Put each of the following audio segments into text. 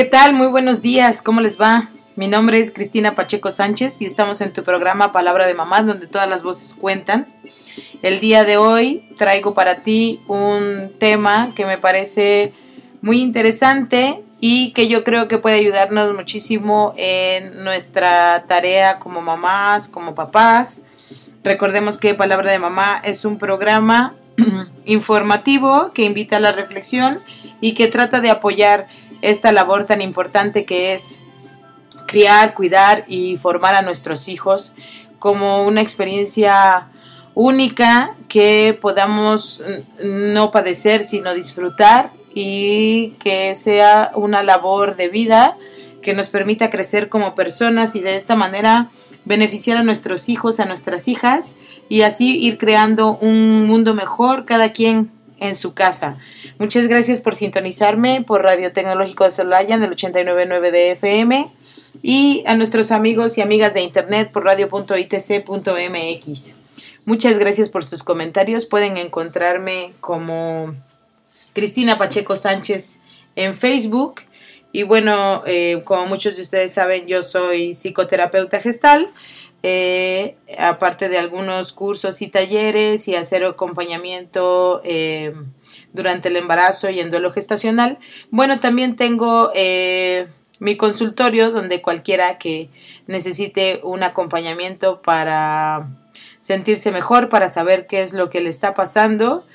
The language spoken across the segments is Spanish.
¿qué tal? Muy buenos días, ¿cómo les va? Mi nombre es Cristina Pacheco Sánchez y estamos en tu programa Palabra de Mamá, donde todas las voces cuentan. El día de hoy traigo para ti un tema que me parece muy interesante y que yo creo que puede ayudarnos muchísimo en nuestra tarea como mamás, como papás. Recordemos que Palabra de Mamá es un programa informativo que invita a la reflexión y que trata de apoyar esta labor tan importante que es criar, cuidar y formar a nuestros hijos como una experiencia única que podamos no padecer sino disfrutar y que sea una labor de vida que nos permita crecer como personas y de esta manera beneficiar a nuestros hijos, a nuestras hijas y así ir creando un mundo mejor cada quien en su casa. Muchas gracias por sintonizarme por Radio Tecnológico de Solaya en el 899 de FM y a nuestros amigos y amigas de internet por radio.itc.mx. Muchas gracias por sus comentarios. Pueden encontrarme como Cristina Pacheco Sánchez en Facebook. Y bueno, eh, como muchos de ustedes saben, yo soy psicoterapeuta gestal. Eh, aparte de algunos cursos y talleres y hacer acompañamiento eh, durante el embarazo y en duelo gestacional. Bueno, también tengo mi consultorio donde cualquiera que necesite un acompañamiento para sentirse mejor, para saber qué es lo que le está pasando,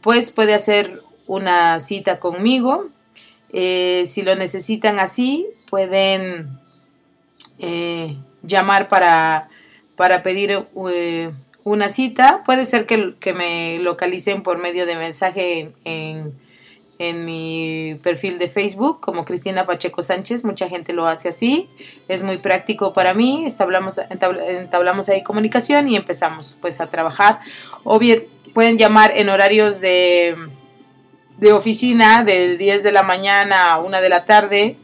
pues puede hacer una cita conmigo. Eh, si lo necesitan así, pueden eh, llamar para, para pedir eh, una cita. Puede ser que, que, me localicen por medio de mensaje en, en mi perfil de Facebook como Cristina Pacheco Sánchez. Mucha gente lo hace así. Es muy práctico para mí. Entablamos, ahí comunicación y empezamos pues a trabajar. O bien pueden llamar en horarios de, de oficina de 10 de la mañana a 1 de la tarde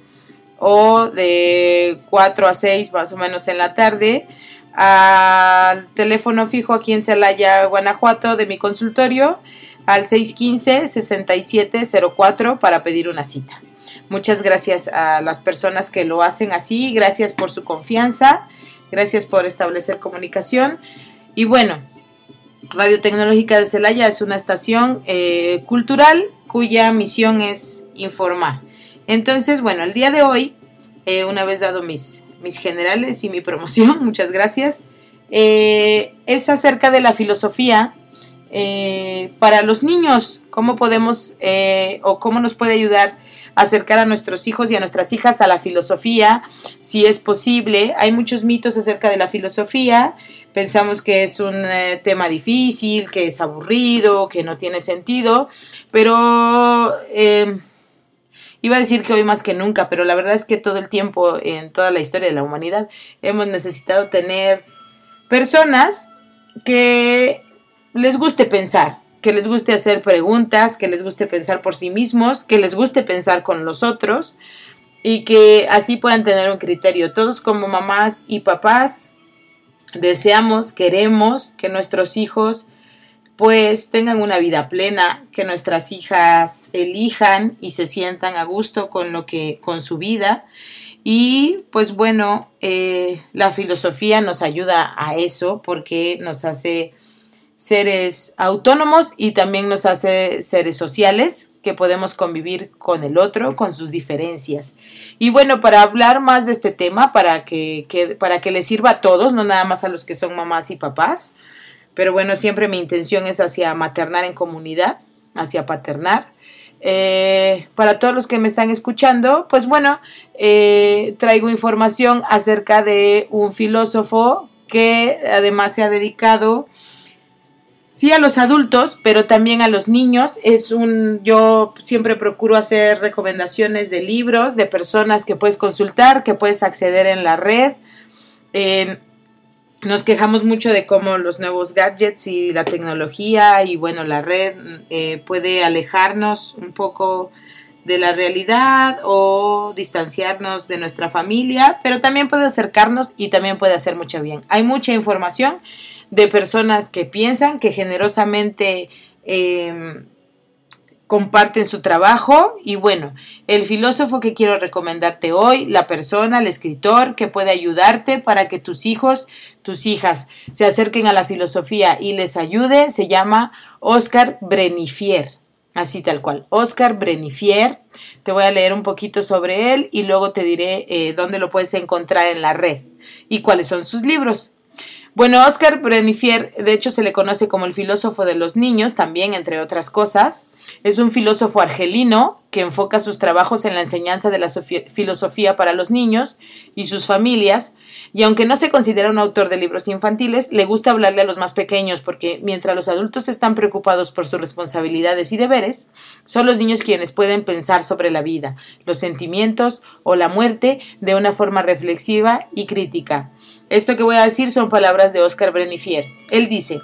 o de 4 a 6 más o menos en la tarde al teléfono fijo aquí en Celaya, Guanajuato de mi consultorio al 615-6704 para pedir una cita. Muchas gracias a las personas que lo hacen así, gracias por su confianza, gracias por establecer comunicación. Y bueno, Radio Tecnológica de Celaya es una estación eh, cultural cuya misión es informar. Entonces, bueno, el día de hoy, eh, una vez dado mis, mis generales y mi promoción, muchas gracias, eh, es acerca de la filosofía eh, para los niños, cómo podemos eh, o cómo nos puede ayudar acercar a nuestros hijos y a nuestras hijas a la filosofía, si es posible. Hay muchos mitos acerca de la filosofía. Pensamos que es un tema difícil, que es aburrido, que no tiene sentido, pero iba a decir que hoy más que nunca, pero la verdad es que todo el tiempo en toda la historia de la humanidad hemos necesitado tener personas que les guste pensar, que les guste hacer preguntas, que les guste pensar por sí mismos, que les guste pensar con los otros y que así puedan tener un criterio. Todos como mamás y papás deseamos, queremos que nuestros hijos pues tengan una vida plena, que nuestras hijas elijan y se sientan a gusto con lo que, con su vida. Y pues bueno, eh, la filosofía nos ayuda a eso porque nos hace seres autónomos y también nos hace seres sociales que podemos convivir con el otro, con sus diferencias. Y bueno, para hablar más de este tema, para que, para que les sirva a todos, no nada más a los que son mamás y papás, pero bueno, siempre mi intención es hacia maternar en comunidad, hacia paternar. Eh, para todos los que me están escuchando, pues bueno, eh, traigo información acerca de un filósofo que además se ha dedicado sí a los adultos, pero también a los niños. Es un, yo siempre procuro hacer recomendaciones de libros, de personas que puedes consultar, que puedes acceder en la red. Nos quejamos mucho de cómo los nuevos gadgets y la tecnología y bueno, la red eh, puede alejarnos un poco de la realidad o distanciarnos de nuestra familia, pero también puede acercarnos y también puede hacer mucho bien. Hay mucha información de personas que piensan, que generosamente em, comparten su trabajo y bueno, el filósofo que quiero recomendarte hoy, la persona, el escritor que puede ayudarte para que tus hijos, tus hijas se acerquen a la filosofía y les ayude, se llama Oscar Brenifier. Así tal cual, Oscar Brenifier. Te voy a leer un poquito sobre él y luego te diré eh, dónde lo puedes encontrar en la red y cuáles son sus libros. Bueno, Oscar Brenifier, de hecho, se le conoce como el filósofo de los niños, también, entre otras cosas. Es un filósofo argelino que enfoca sus trabajos en la enseñanza de la filosofía para los niños y sus familias, y aunque no se considera un autor de libros infantiles, le gusta hablarle a los más pequeños porque mientras los adultos están preocupados por sus responsabilidades y deberes, son los niños quienes pueden pensar sobre la vida, los sentimientos o la muerte de una forma reflexiva y crítica. Esto que voy a decir son palabras de Oscar Brenifier. Él dice,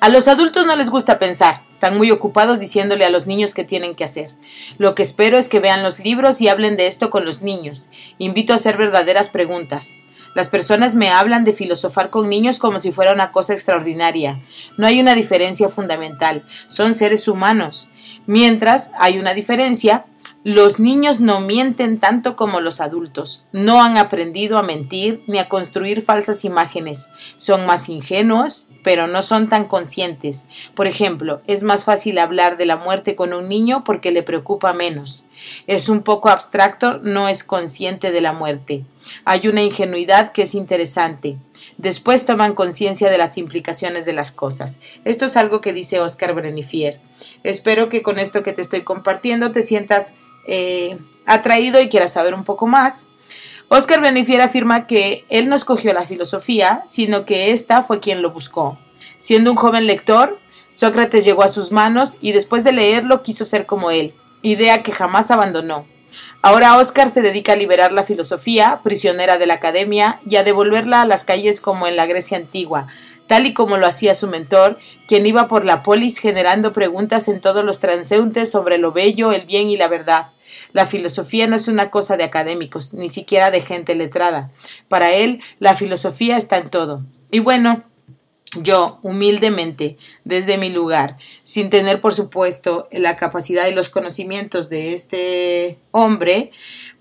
a los adultos no les gusta pensar, están muy ocupados diciéndole a los niños qué tienen que hacer. Lo que espero es que vean los libros y hablen de esto con los niños. Invito a hacer verdaderas preguntas. Las personas me hablan de filosofar con niños como si fuera una cosa extraordinaria. No hay una diferencia fundamental, son seres humanos. Mientras hay una diferencia, los niños no mienten tanto como los adultos. No han aprendido a mentir ni a construir falsas imágenes. Son más ingenuos, pero no son tan conscientes. Por ejemplo, es más fácil hablar de la muerte con un niño porque le preocupa menos. Es un poco abstracto, no es consciente de la muerte. Hay una ingenuidad que es interesante. Después toman conciencia de las implicaciones de las cosas. Esto es algo que dice Oscar Brenifier. Espero que con esto que te estoy compartiendo te sientas eh, atraído y quiera saber un poco más. Oscar Benefier afirma que él no escogió la filosofía, sino que ésta fue quien lo buscó. Siendo un joven lector, Sócrates llegó a sus manos y después de leerlo quiso ser como él, idea que jamás abandonó. Ahora Oscar se dedica a liberar la filosofía, prisionera de la academia, y a devolverla a las calles como en la Grecia antigua, tal y como lo hacía su mentor, quien iba por la polis generando preguntas en todos los transeúntes sobre lo bello, el bien y la verdad. La filosofía no es una cosa de académicos, ni siquiera de gente letrada. Para él, la filosofía está en todo. Y bueno, yo, humildemente, desde mi lugar, sin tener, por supuesto, la capacidad y los conocimientos de este hombre,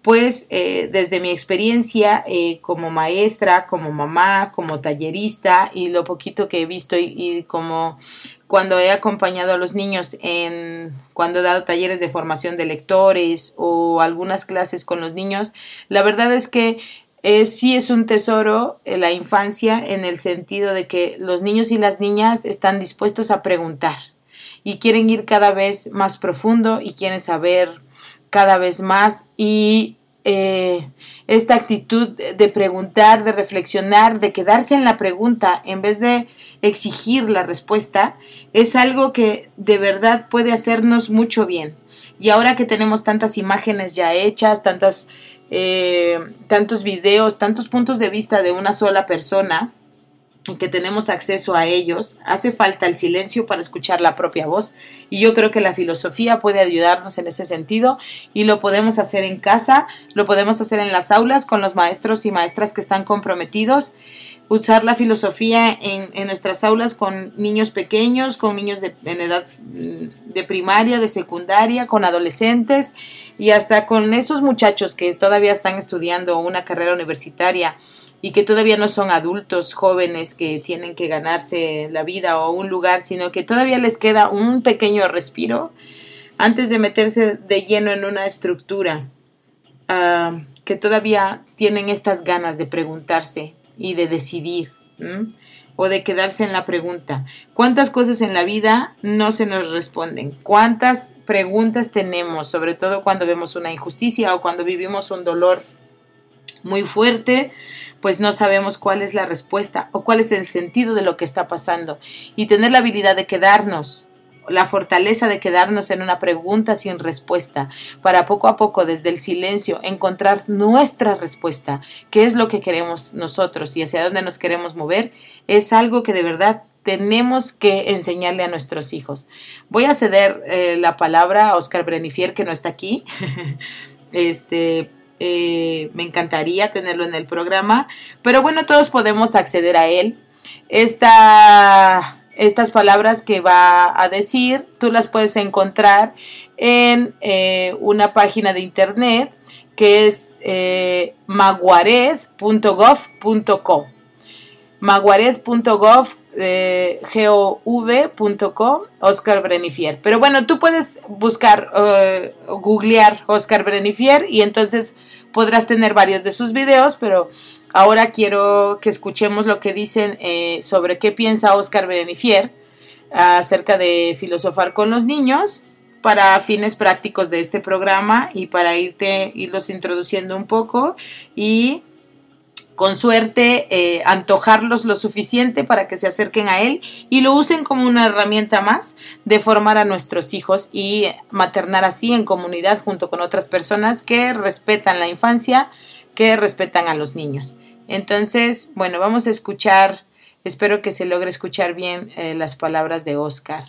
pues eh, desde mi experiencia eh, como maestra, como mamá, como tallerista y lo poquito que he visto y, como cuando he acompañado a los niños en cuando he dado talleres de formación de lectores o algunas clases con los niños, la verdad es que eh, sí es un tesoro la infancia en el sentido de que los niños y las niñas están dispuestos a preguntar y quieren ir cada vez más profundo y quieren saber cada vez más y eh, esta actitud de preguntar, de reflexionar, de quedarse en la pregunta en vez de exigir la respuesta, es algo que de verdad puede hacernos mucho bien. Y ahora que tenemos tantas imágenes ya hechas, tantas, eh, tantos videos, tantos puntos de vista de una sola persona, que tenemos acceso a ellos, hace falta el silencio para escuchar la propia voz. Y yo creo que la filosofía puede ayudarnos en ese sentido y lo podemos hacer en casa, lo podemos hacer en las aulas con los maestros y maestras que están comprometidos, usar la filosofía en, en nuestras aulas con niños pequeños, con niños de, en edad mm, de primaria, de secundaria, con adolescentes y hasta con esos muchachos que todavía están estudiando una carrera universitaria y que todavía no son adultos jóvenes que tienen que ganarse la vida o un lugar, sino que todavía les queda un pequeño respiro antes de meterse de lleno en una estructura, ah, que todavía tienen estas ganas de preguntarse y de decidir. o de quedarse en la pregunta. ¿Cuántas cosas en la vida no se nos responden? ¿Cuántas preguntas tenemos, sobre todo cuando vemos una injusticia o cuando vivimos un dolor muy fuerte, pues no sabemos cuál es la respuesta o cuál es el sentido de lo que está pasando. Y tener la habilidad de quedarnos, la fortaleza de quedarnos en una pregunta sin respuesta, para poco a poco desde el silencio encontrar nuestra respuesta, qué es lo que queremos nosotros y hacia dónde nos queremos mover, es algo que de verdad tenemos que enseñarle a nuestros hijos. Voy a ceder eh, la palabra a Oscar Brenifier, que no está aquí, este, eh, me encantaría tenerlo en el programa, pero bueno, todos podemos acceder a él. Esta, estas palabras que va a decir, tú las puedes encontrar en eh, una página de internet que es eh, maguared.gov.com. Maguared.gov.com, Oscar Brenifier. Pero bueno, tú puedes buscar, eh, googlear Oscar Brenifier y entonces podrás tener varios de sus videos, pero ahora quiero que escuchemos lo que dicen eh, sobre qué piensa Oscar Brenifier acerca de filosofar con los niños para fines prácticos de este programa y para irte, irlos introduciendo un poco y con suerte eh, antojarlos lo suficiente para que se acerquen a él y lo usen como una herramienta más de formar a nuestros hijos y maternar así en comunidad junto con otras personas que respetan la infancia, que respetan a los niños. Entonces, bueno, vamos a escuchar Espero que se logre escuchar bien eh, las palabras de Oscar.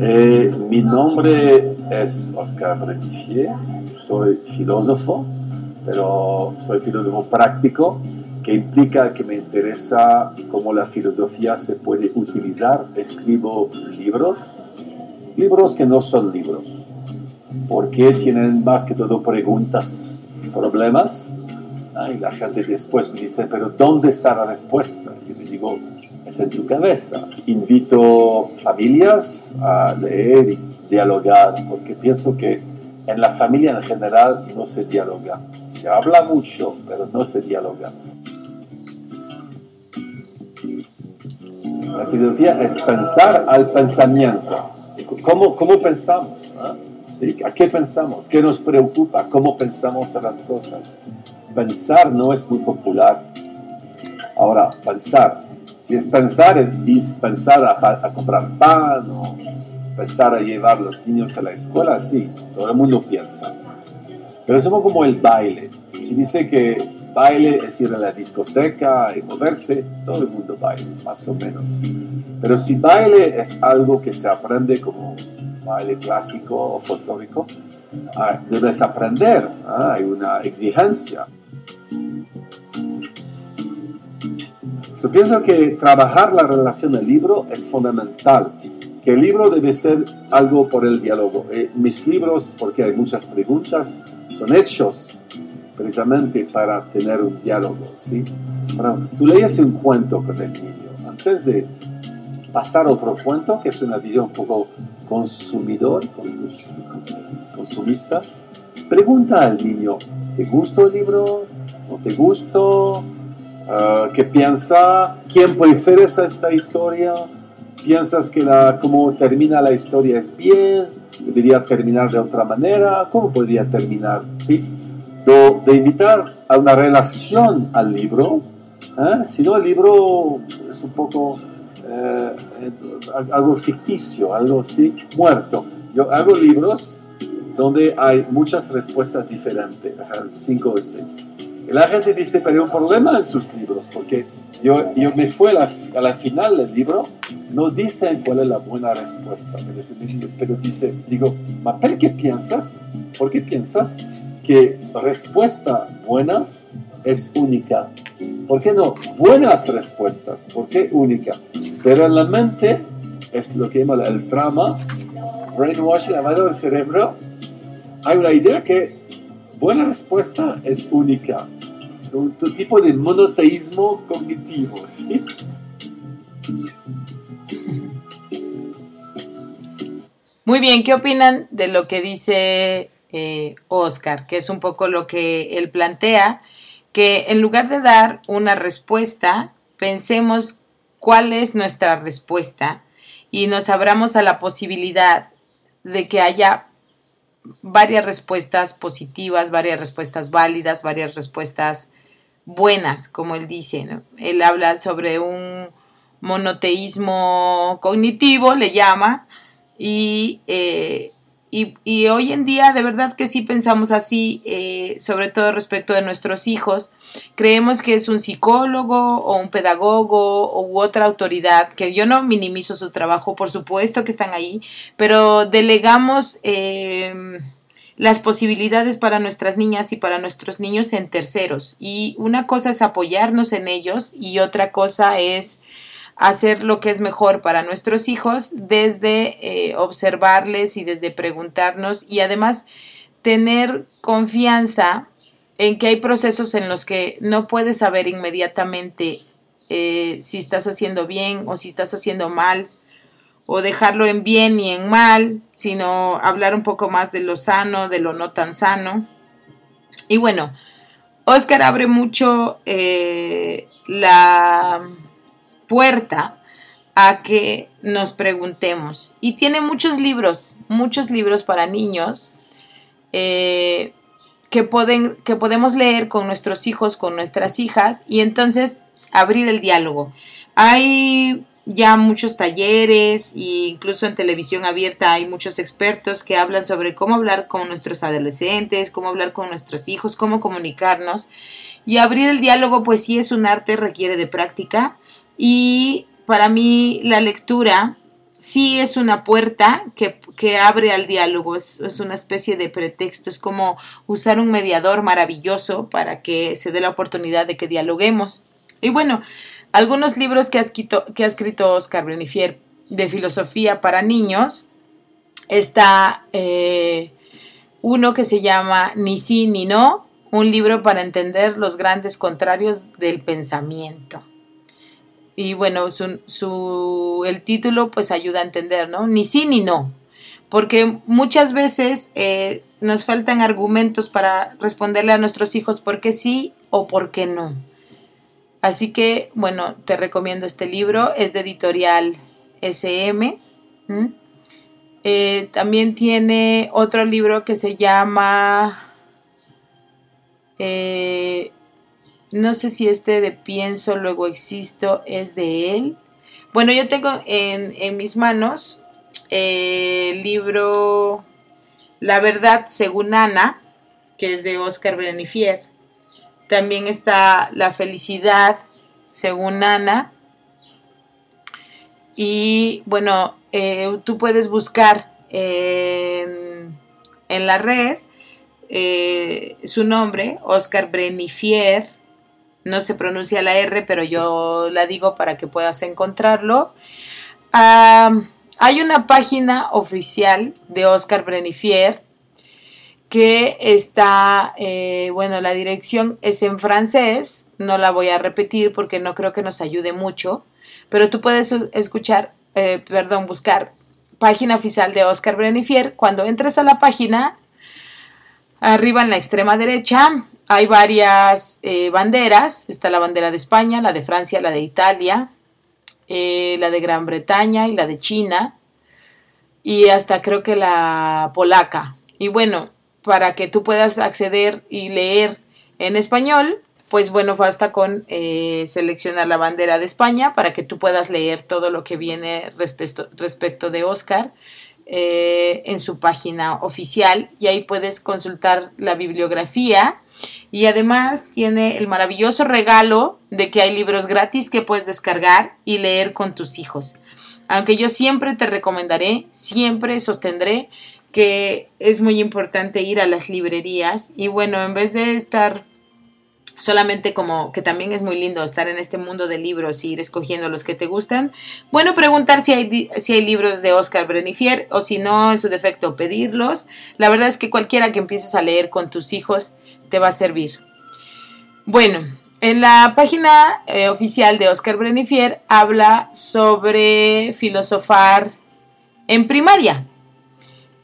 Eh, mi nombre es Oscar Brenifier, soy filósofo, pero soy filósofo práctico, que implica que me interesa cómo la filosofía se puede utilizar. Escribo libros, libros que no son libros, porque tienen más que todo preguntas, problemas y la gente después me dice, pero ¿dónde está la respuesta? Y me digo, es en tu cabeza. Invito familias a leer y dialogar, porque pienso que en la familia en general no se dialoga. Se habla mucho, pero no se dialoga. La filosofía es pensar al pensamiento. ¿Cómo, cómo pensamos? ¿Ah? ¿A qué pensamos? ¿Qué nos preocupa? ¿Cómo pensamos a las cosas? Pensar no es muy popular. Ahora, pensar. Si es pensar, es pensar a, comprar pan o pensar a llevar a los niños a la escuela, sí, todo el mundo piensa. Pero es como el baile. Si dice que baile es ir a la discoteca y moverse, todo el mundo baila, más o menos. Pero si baile es algo que se aprende como baile clásico o folclórico, ah, debes aprender, ah, hay una exigencia. Yo pienso que trabajar la relación del libro es fundamental, que el libro debe ser algo por el diálogo. Eh, mis libros, porque hay muchas preguntas, son hechos precisamente para tener un diálogo. ¿sí? tú lees un cuento con el niño, antes de pasar otro cuento, que es una visión un poco consumidor, consumista, pregunta al niño, ¿te gustó el libro? ¿No te gustó? Ah, ¿Qué piensa? ¿Quién prefiere esta historia? ¿Piensas que la, cómo termina la historia es bien? ¿Debería terminar de otra manera? ¿Cómo podría terminar? ¿Sí? De, de invitar a una relación al libro, ¿eh? si no el libro es un poco eh, algo ficticio, algo así, muerto. Yo hago libros donde hay muchas respuestas diferentes, cinco o seis. Y la gente dice, pero hay un problema en sus libros, porque yo, yo me fui a la, a la final del libro, no dicen cuál es la buena respuesta, pero dice, digo, ¿pero qué piensas? ¿Por qué piensas que respuesta buena es única. ¿Por qué no? Buenas respuestas. ¿Por qué única? Pero en la mente es lo que llama el trama, brainwashing, lavado del cerebro. Hay una idea que buena respuesta es única. Un tipo de monoteísmo cognitivo. ¿sí? Muy bien, ¿qué opinan de lo que dice eh, Oscar? Que es un poco lo que él plantea que en lugar de dar una respuesta, pensemos cuál es nuestra respuesta y nos abramos a la posibilidad de que haya varias respuestas positivas, varias respuestas válidas, varias respuestas buenas, como él dice. Él habla sobre un monoteísmo cognitivo, le llama, y eh, y, hoy en día de verdad que sí pensamos así, eh, sobre todo respecto de nuestros hijos. Creemos que es un psicólogo o un pedagogo u otra autoridad, que yo no minimizo su trabajo, por supuesto que están ahí, pero delegamos... Eh, las posibilidades para nuestras niñas y para nuestros niños en terceros. Y una cosa es apoyarnos en ellos y otra cosa es hacer lo que es mejor para nuestros hijos desde eh, observarles y desde preguntarnos y además tener confianza en que hay procesos en los que no puedes saber inmediatamente eh, si estás haciendo bien o si estás haciendo mal o dejarlo en bien y en mal, sino hablar un poco más de lo sano, de lo no tan sano. Y bueno, Oscar abre mucho eh, la puerta a que nos preguntemos. Y tiene muchos libros, muchos libros para niños eh, que, pueden, que podemos leer con nuestros hijos, con nuestras hijas, y entonces abrir el diálogo. Hay ya muchos talleres e incluso en televisión abierta hay muchos expertos que hablan sobre cómo hablar con nuestros adolescentes, cómo hablar con nuestros hijos, cómo comunicarnos. Y abrir el diálogo pues sí es un arte, requiere de práctica y para mí la lectura sí es una puerta que, abre al diálogo, es, es, una especie de pretexto, es como usar un mediador maravilloso para que se dé la oportunidad de que dialoguemos. Y bueno, algunos libros que ha escrito, Oscar Brenifier de filosofía para niños. Está eh, uno que se llama Ni sí ni no, un libro para entender los grandes contrarios del pensamiento. Y bueno, su, el título pues ayuda a entender, ¿no? Ni sí ni no. Porque muchas veces eh, nos faltan argumentos para responderle a nuestros hijos por qué sí o por qué no. Así que, bueno, te recomiendo este libro, es de editorial SM. Eh, también tiene otro libro que se llama, eh, no sé si este de Pienso, luego existo, es de él. Bueno, yo tengo en, mis manos eh, el libro La verdad según Ana, que es de Oscar Brenifier. También está la felicidad, según Ana. Y bueno, eh, tú puedes buscar en, la red eh, su nombre, Oscar Brenifier. No se pronuncia la R, pero yo la digo para que puedas encontrarlo. hay una página oficial de Oscar Brenifier que está, eh, bueno, la dirección es en francés, no la voy a repetir porque no creo que nos ayude mucho, pero tú puedes escuchar, eh, perdón, buscar página oficial de Oscar Brenifier. Cuando entres a la página, arriba en la extrema derecha hay varias eh, banderas, está la bandera de España, la de Francia, la de Italia, la de Gran Bretaña y la de China, y hasta creo que la polaca. Y bueno, para que tú puedas acceder y leer en español, pues bueno, basta con eh, seleccionar la bandera de España para que tú puedas leer todo lo que viene respecto, respecto de Oscar eh, en su página oficial y ahí puedes consultar la bibliografía y además tiene el maravilloso regalo de que hay libros gratis que puedes descargar y leer con tus hijos. Aunque yo siempre te recomendaré, siempre sostendré que es muy importante ir a las librerías y bueno, en vez de estar solamente como que también es muy lindo estar en este mundo de libros y ir escogiendo los que te gustan. Bueno, preguntar si hay, si hay libros de Oscar Brenifier o si no, en su defecto, pedirlos. La verdad es que cualquiera que empieces a leer con tus hijos te va a servir. Bueno, en la página eh, oficial de Oscar Brenifier habla sobre filosofar en primaria.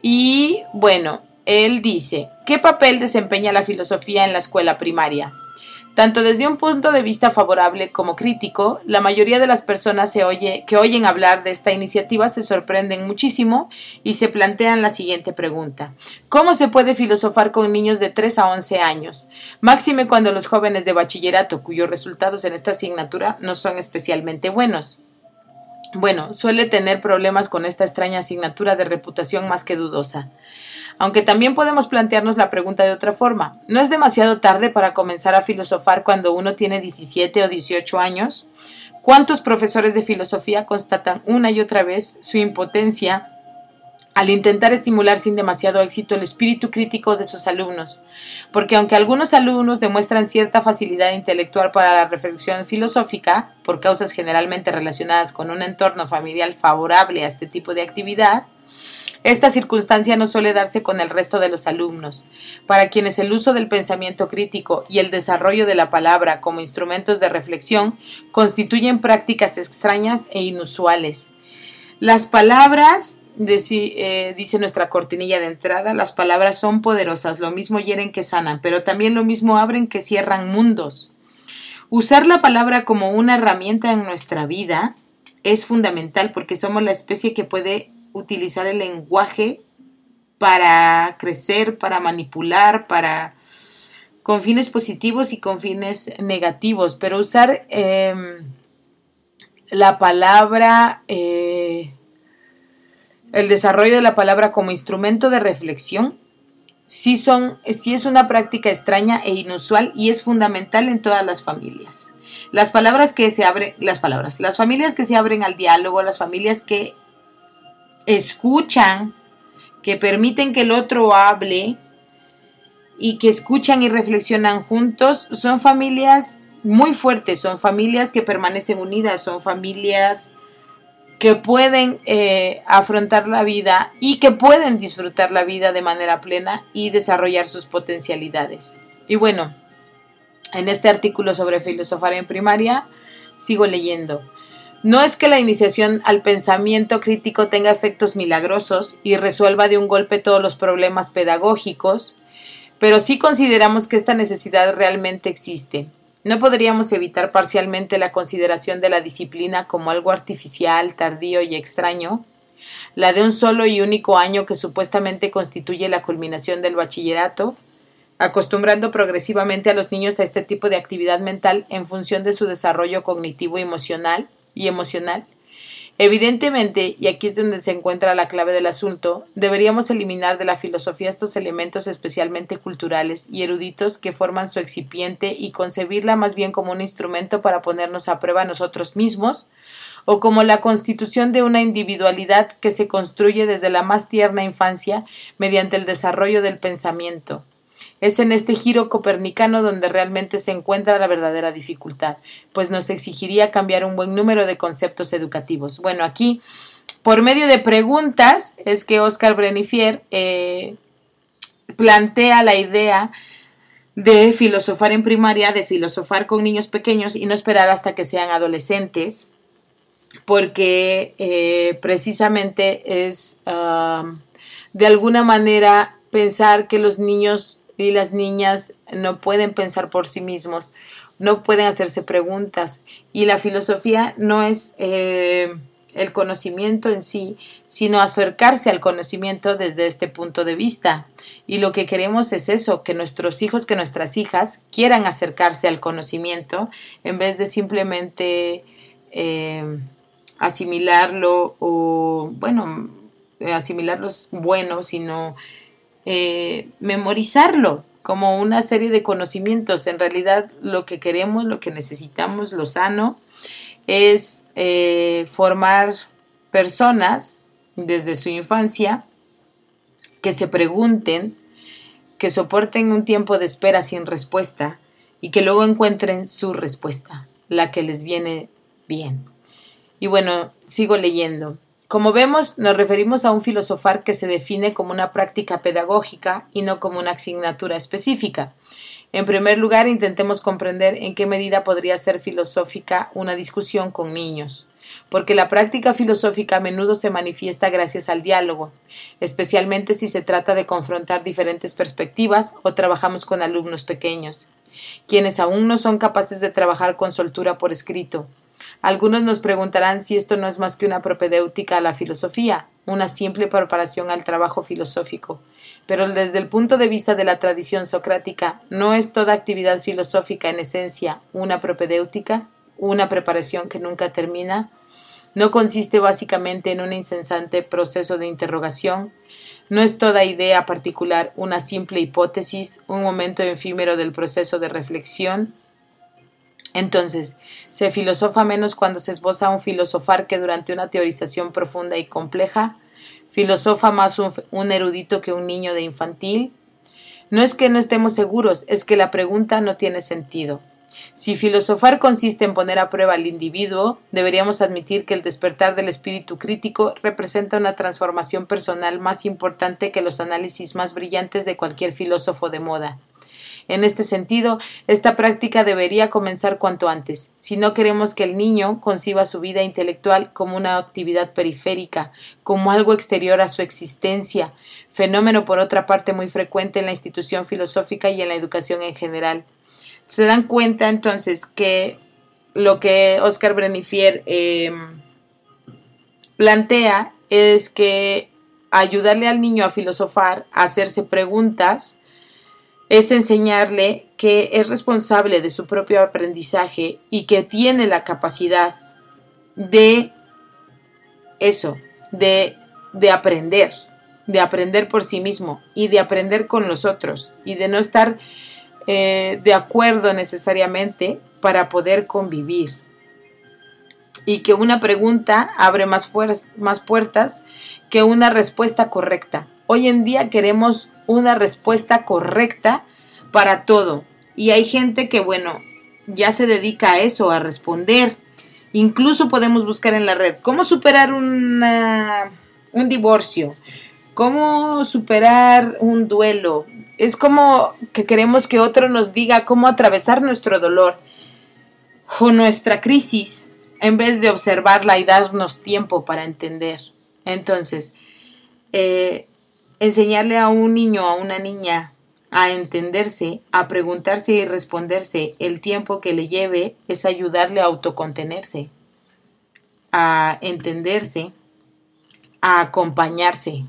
Y bueno, él dice, ¿qué papel desempeña la filosofía en la escuela primaria? Tanto desde un punto de vista favorable como crítico, la mayoría de las personas que oyen hablar de esta iniciativa se sorprenden muchísimo y se plantean la siguiente pregunta. ¿Cómo se puede filosofar con niños de 3 a 11 años? Máxime cuando los jóvenes de bachillerato, cuyos resultados en esta asignatura no son especialmente buenos. Bueno, suele tener problemas con esta extraña asignatura de reputación más que dudosa. Aunque también podemos plantearnos la pregunta de otra forma. ¿No es demasiado tarde para comenzar a filosofar cuando uno tiene 17 o 18 años? ¿Cuántos profesores de filosofía constatan una y otra vez su impotencia al intentar estimular sin demasiado éxito el espíritu crítico de sus alumnos, porque aunque algunos alumnos demuestran cierta facilidad intelectual para la reflexión filosófica, por causas generalmente relacionadas con un entorno familiar favorable a este tipo de actividad, esta circunstancia no suele darse con el resto de los alumnos, para quienes el uso del pensamiento crítico y el desarrollo de la palabra como instrumentos de reflexión constituyen prácticas extrañas e inusuales. Las palabras eh, dice nuestra cortinilla de entrada, las palabras son poderosas, lo mismo hieren que sanan, pero también lo mismo abren que cierran mundos. Usar la palabra como una herramienta en nuestra vida es fundamental porque somos la especie que puede utilizar el lenguaje para crecer, para manipular, para con fines positivos y con fines negativos, pero usar em, la palabra eh, el desarrollo de la palabra como instrumento de reflexión sí, son, sí es una práctica extraña e inusual y es fundamental en todas las familias. Las palabras que se abren, las palabras, las familias que se abren al diálogo, las familias que escuchan, que permiten que el otro hable y que escuchan y reflexionan juntos, son familias muy fuertes, son familias que permanecen unidas, son familias que pueden eh, afrontar la vida y que pueden disfrutar la vida de manera plena y desarrollar sus potencialidades. Y bueno, en este artículo sobre filosofar en primaria, sigo leyendo. No es que la iniciación al pensamiento crítico tenga efectos milagrosos y resuelva de un golpe todos los problemas pedagógicos, pero sí consideramos que esta necesidad realmente existe no podríamos evitar parcialmente la consideración de la disciplina como algo artificial, tardío y extraño, la de un solo y único año que supuestamente constituye la culminación del bachillerato, acostumbrando progresivamente a los niños a este tipo de actividad mental en función de su desarrollo cognitivo emocional y emocional, Evidentemente, y aquí es donde se encuentra la clave del asunto, deberíamos eliminar de la filosofía estos elementos especialmente culturales y eruditos que forman su excipiente y concebirla más bien como un instrumento para ponernos a prueba nosotros mismos, o como la constitución de una individualidad que se construye desde la más tierna infancia mediante el desarrollo del pensamiento, es en este giro copernicano donde realmente se encuentra la verdadera dificultad, pues nos exigiría cambiar un buen número de conceptos educativos. Bueno, aquí, por medio de preguntas, es que Oscar Brenifier eh, plantea la idea de filosofar en primaria, de filosofar con niños pequeños y no esperar hasta que sean adolescentes, porque eh, precisamente es ah, de alguna manera pensar que los niños y las niñas no pueden pensar por sí mismos, no pueden hacerse preguntas. Y la filosofía no es eh, el conocimiento en sí, sino acercarse al conocimiento desde este punto de vista. Y lo que queremos es eso, que nuestros hijos, que nuestras hijas quieran acercarse al conocimiento en vez de simplemente eh, asimilarlo o, bueno, asimilarlo es bueno, sino eh, memorizarlo como una serie de conocimientos. En realidad lo que queremos, lo que necesitamos, lo sano, es eh, formar personas desde su infancia que se pregunten, que soporten un tiempo de espera sin respuesta y que luego encuentren su respuesta, la que les viene bien. Y bueno, sigo leyendo. Como vemos, nos referimos a un filosofar que se define como una práctica pedagógica y no como una asignatura específica. En primer lugar, intentemos comprender en qué medida podría ser filosófica una discusión con niños, porque la práctica filosófica a menudo se manifiesta gracias al diálogo, especialmente si se trata de confrontar diferentes perspectivas o trabajamos con alumnos pequeños, quienes aún no son capaces de trabajar con soltura por escrito, algunos nos preguntarán si esto no es más que una propedéutica a la filosofía, una simple preparación al trabajo filosófico. Pero desde el punto de vista de la tradición socrática, ¿no es toda actividad filosófica en esencia una propedéutica, una preparación que nunca termina? ¿No consiste básicamente en un insensante proceso de interrogación? ¿No es toda idea particular una simple hipótesis, un momento efímero del proceso de reflexión? Entonces, se filosofa menos cuando se esboza un filosofar que durante una teorización profunda y compleja ¿Filosofa más un, un erudito que un niño de infantil? No es que no estemos seguros, es que la pregunta no tiene sentido. Si filosofar consiste en poner a prueba al individuo, deberíamos admitir que el despertar del espíritu crítico representa una transformación personal más importante que los análisis más brillantes de cualquier filósofo de moda. En este sentido, esta práctica debería comenzar cuanto antes, si no queremos que el niño conciba su vida intelectual como una actividad periférica, como algo exterior a su existencia, fenómeno por otra parte muy frecuente en la institución filosófica y en la educación en general. Se dan cuenta entonces que lo que Oscar Brenifier em, plantea es que ayudarle al niño a filosofar, a hacerse preguntas, es enseñarle que es responsable de su propio aprendizaje y que tiene la capacidad de eso, de, de aprender, de aprender por sí mismo y de aprender con los otros y de no estar eh, de acuerdo necesariamente para poder convivir. Y que una pregunta abre más, más puertas que una respuesta correcta. Hoy en día queremos una respuesta correcta para todo. Y hay gente que, bueno, ya se dedica a eso, a responder. Incluso podemos buscar en la red cómo superar una, un divorcio, cómo superar un duelo, es como que queremos que otro nos diga cómo atravesar nuestro dolor o nuestra crisis en vez de observarla y darnos tiempo para entender. Entonces, eh, enseñarle a un niño, a una niña, a entenderse, a preguntarse y responderse el tiempo que le lleve es ayudarle a autocontenerse, a entenderse, a acompañarse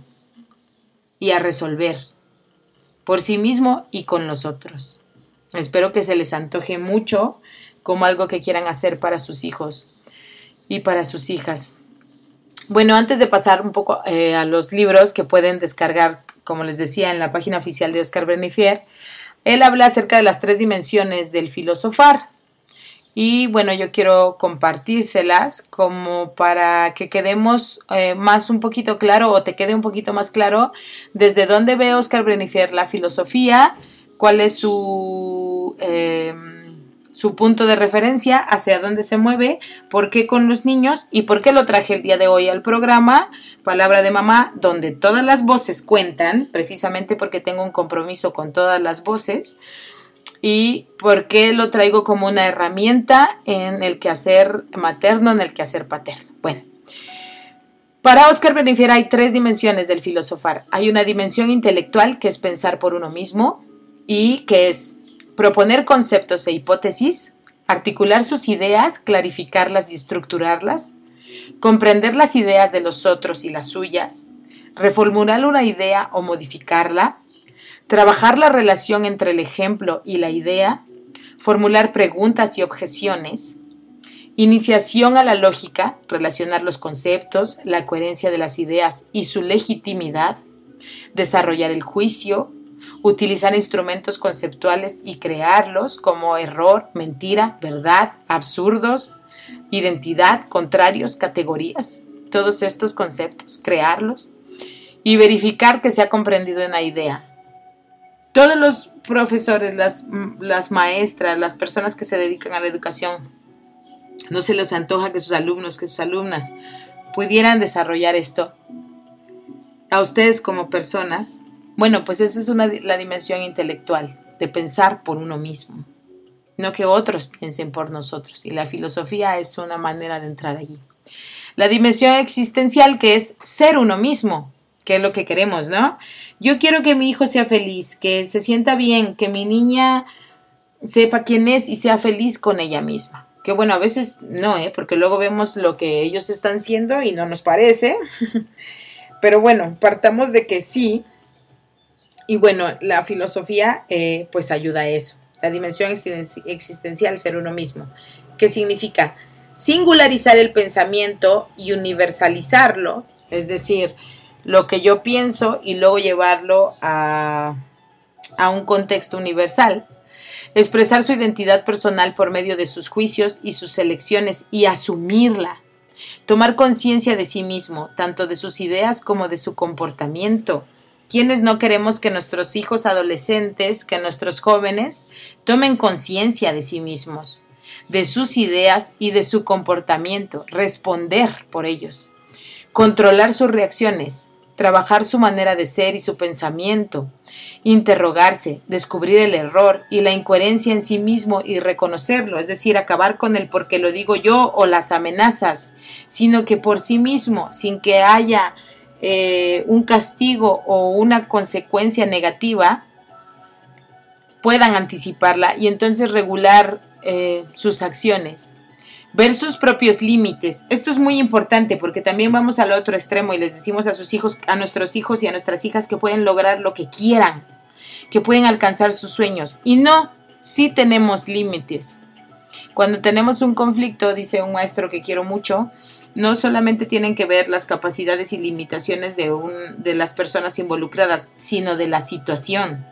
y a resolver por sí mismo y con los otros. Espero que se les antoje mucho como algo que quieran hacer para sus hijos y para sus hijas. Bueno, antes de pasar un poco eh, a los libros que pueden descargar, como les decía, en la página oficial de Oscar Bernifier, él habla acerca de las tres dimensiones del filosofar. Y bueno, yo quiero compartírselas como para que quedemos eh, más un poquito claro o te quede un poquito más claro desde dónde ve Oscar Brenifer la filosofía, cuál es su, eh, su punto de referencia, hacia dónde se mueve, por qué con los niños y por qué lo traje el día de hoy al programa Palabra de Mamá, donde todas las voces cuentan, precisamente porque tengo un compromiso con todas las voces y por qué lo traigo como una herramienta en el quehacer materno, en el quehacer paterno. Bueno, para Oscar Benefier hay tres dimensiones del filosofar. Hay una dimensión intelectual que es pensar por uno mismo y que es proponer conceptos e hipótesis, articular sus ideas, clarificarlas y estructurarlas, comprender las ideas de los otros y las suyas, reformular una idea o modificarla, trabajar la relación entre el ejemplo y la idea, formular preguntas y objeciones, iniciación a la lógica, relacionar los conceptos, la coherencia de las ideas y su legitimidad, desarrollar el juicio, utilizar instrumentos conceptuales y crearlos como error, mentira, verdad, absurdos, identidad, contrarios, categorías, todos estos conceptos, crearlos y verificar que se ha comprendido una idea, todos los profesores, las, las maestras, las personas que se dedican a la educación, no se les antoja que sus alumnos, que sus alumnas pudieran desarrollar esto. A ustedes como personas, bueno, pues esa es una, la dimensión intelectual, de pensar por uno mismo, no que otros piensen por nosotros. Y la filosofía es una manera de entrar allí. La dimensión existencial que es ser uno mismo, que es lo que queremos, ¿no? Yo quiero que mi hijo sea feliz, que se sienta bien, que mi niña sepa quién es y sea feliz con ella misma. Que bueno, a veces no, ¿eh? porque luego vemos lo que ellos están siendo y no nos parece. Pero bueno, partamos de que sí. Y bueno, la filosofía eh, pues ayuda a eso. La dimensión existencial, ser uno mismo. ¿Qué significa? Singularizar el pensamiento y universalizarlo. Es decir, lo que yo pienso y luego llevarlo a, a un contexto universal. Expresar su identidad personal por medio de sus juicios y sus elecciones y asumirla. tomar conciencia de sí mismo, tanto de sus ideas como de su comportamiento. ¿Quiénes no queremos que nuestros hijos adolescentes, que nuestros jóvenes tomen conciencia de sí mismos, de sus ideas y de su comportamiento, responder por ellos, controlar sus reacciones, trabajar su manera de ser y su pensamiento, interrogarse, descubrir el error y la incoherencia en sí mismo y reconocerlo, es decir, acabar con el porque lo digo yo o las amenazas, sino que por sí mismo, sin que haya eh, un castigo o una consecuencia negativa, puedan anticiparla y entonces regular eh, sus acciones ver sus propios límites. Esto es muy importante porque también vamos al otro extremo y les decimos a sus hijos, a nuestros hijos y a nuestras hijas que pueden lograr lo que quieran, que pueden alcanzar sus sueños. Y no, sí tenemos límites. Cuando tenemos un conflicto, dice un maestro que quiero mucho, no solamente tienen que ver las capacidades y limitaciones de, un, de las personas involucradas, sino de la situación.